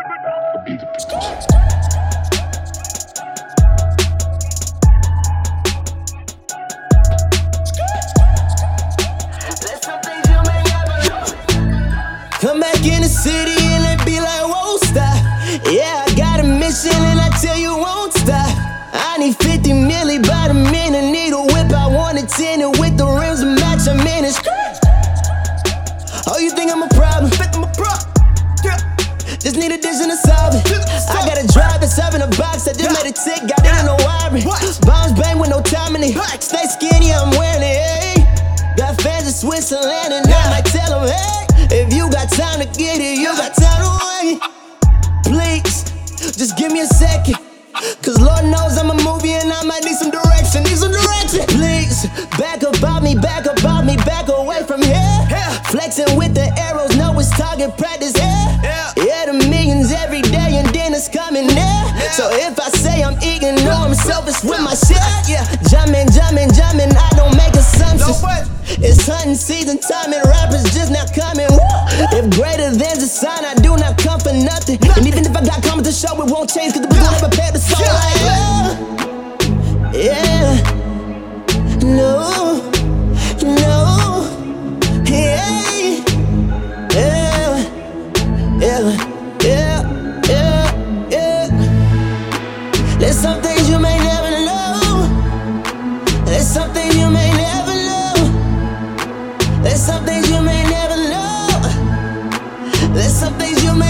Come back in the city and it be like, won't stop. Yeah, I got a mission and I tell you won't stop. I need 50 milli by the minute. Got a in a box. I just made a tick, got it in the wiring. Bombs bang with no time in it. Stay skinny, I'm wearing it. Hey. Got fans in Switzerland and I might tell them, hey, if you got time to get it, you got time to wait. Please, just give me a second. Cause Lord knows I'm a movie and I might need some direction. Need some direction. Please, back about me, back about me, back away from here. Flexing with the arrows, know it's target practice. Yeah, yeah, the millions every day it's coming there. So if I say I'm eating, no, I'm selfish with my shit. Yeah, jumping, jumping, jumping, I don't make assumptions. It's hunting season, time and rappers just not coming. If greater than's a sign, I do not come for nothing. And even if I got comment to show, it won't change, cause the people never prepared the song. Like, yeah, yeah, no, no, yeah, yeah, yeah, some things you may never know. There's some things you may never know. There's some things you may never know. There's some things you may.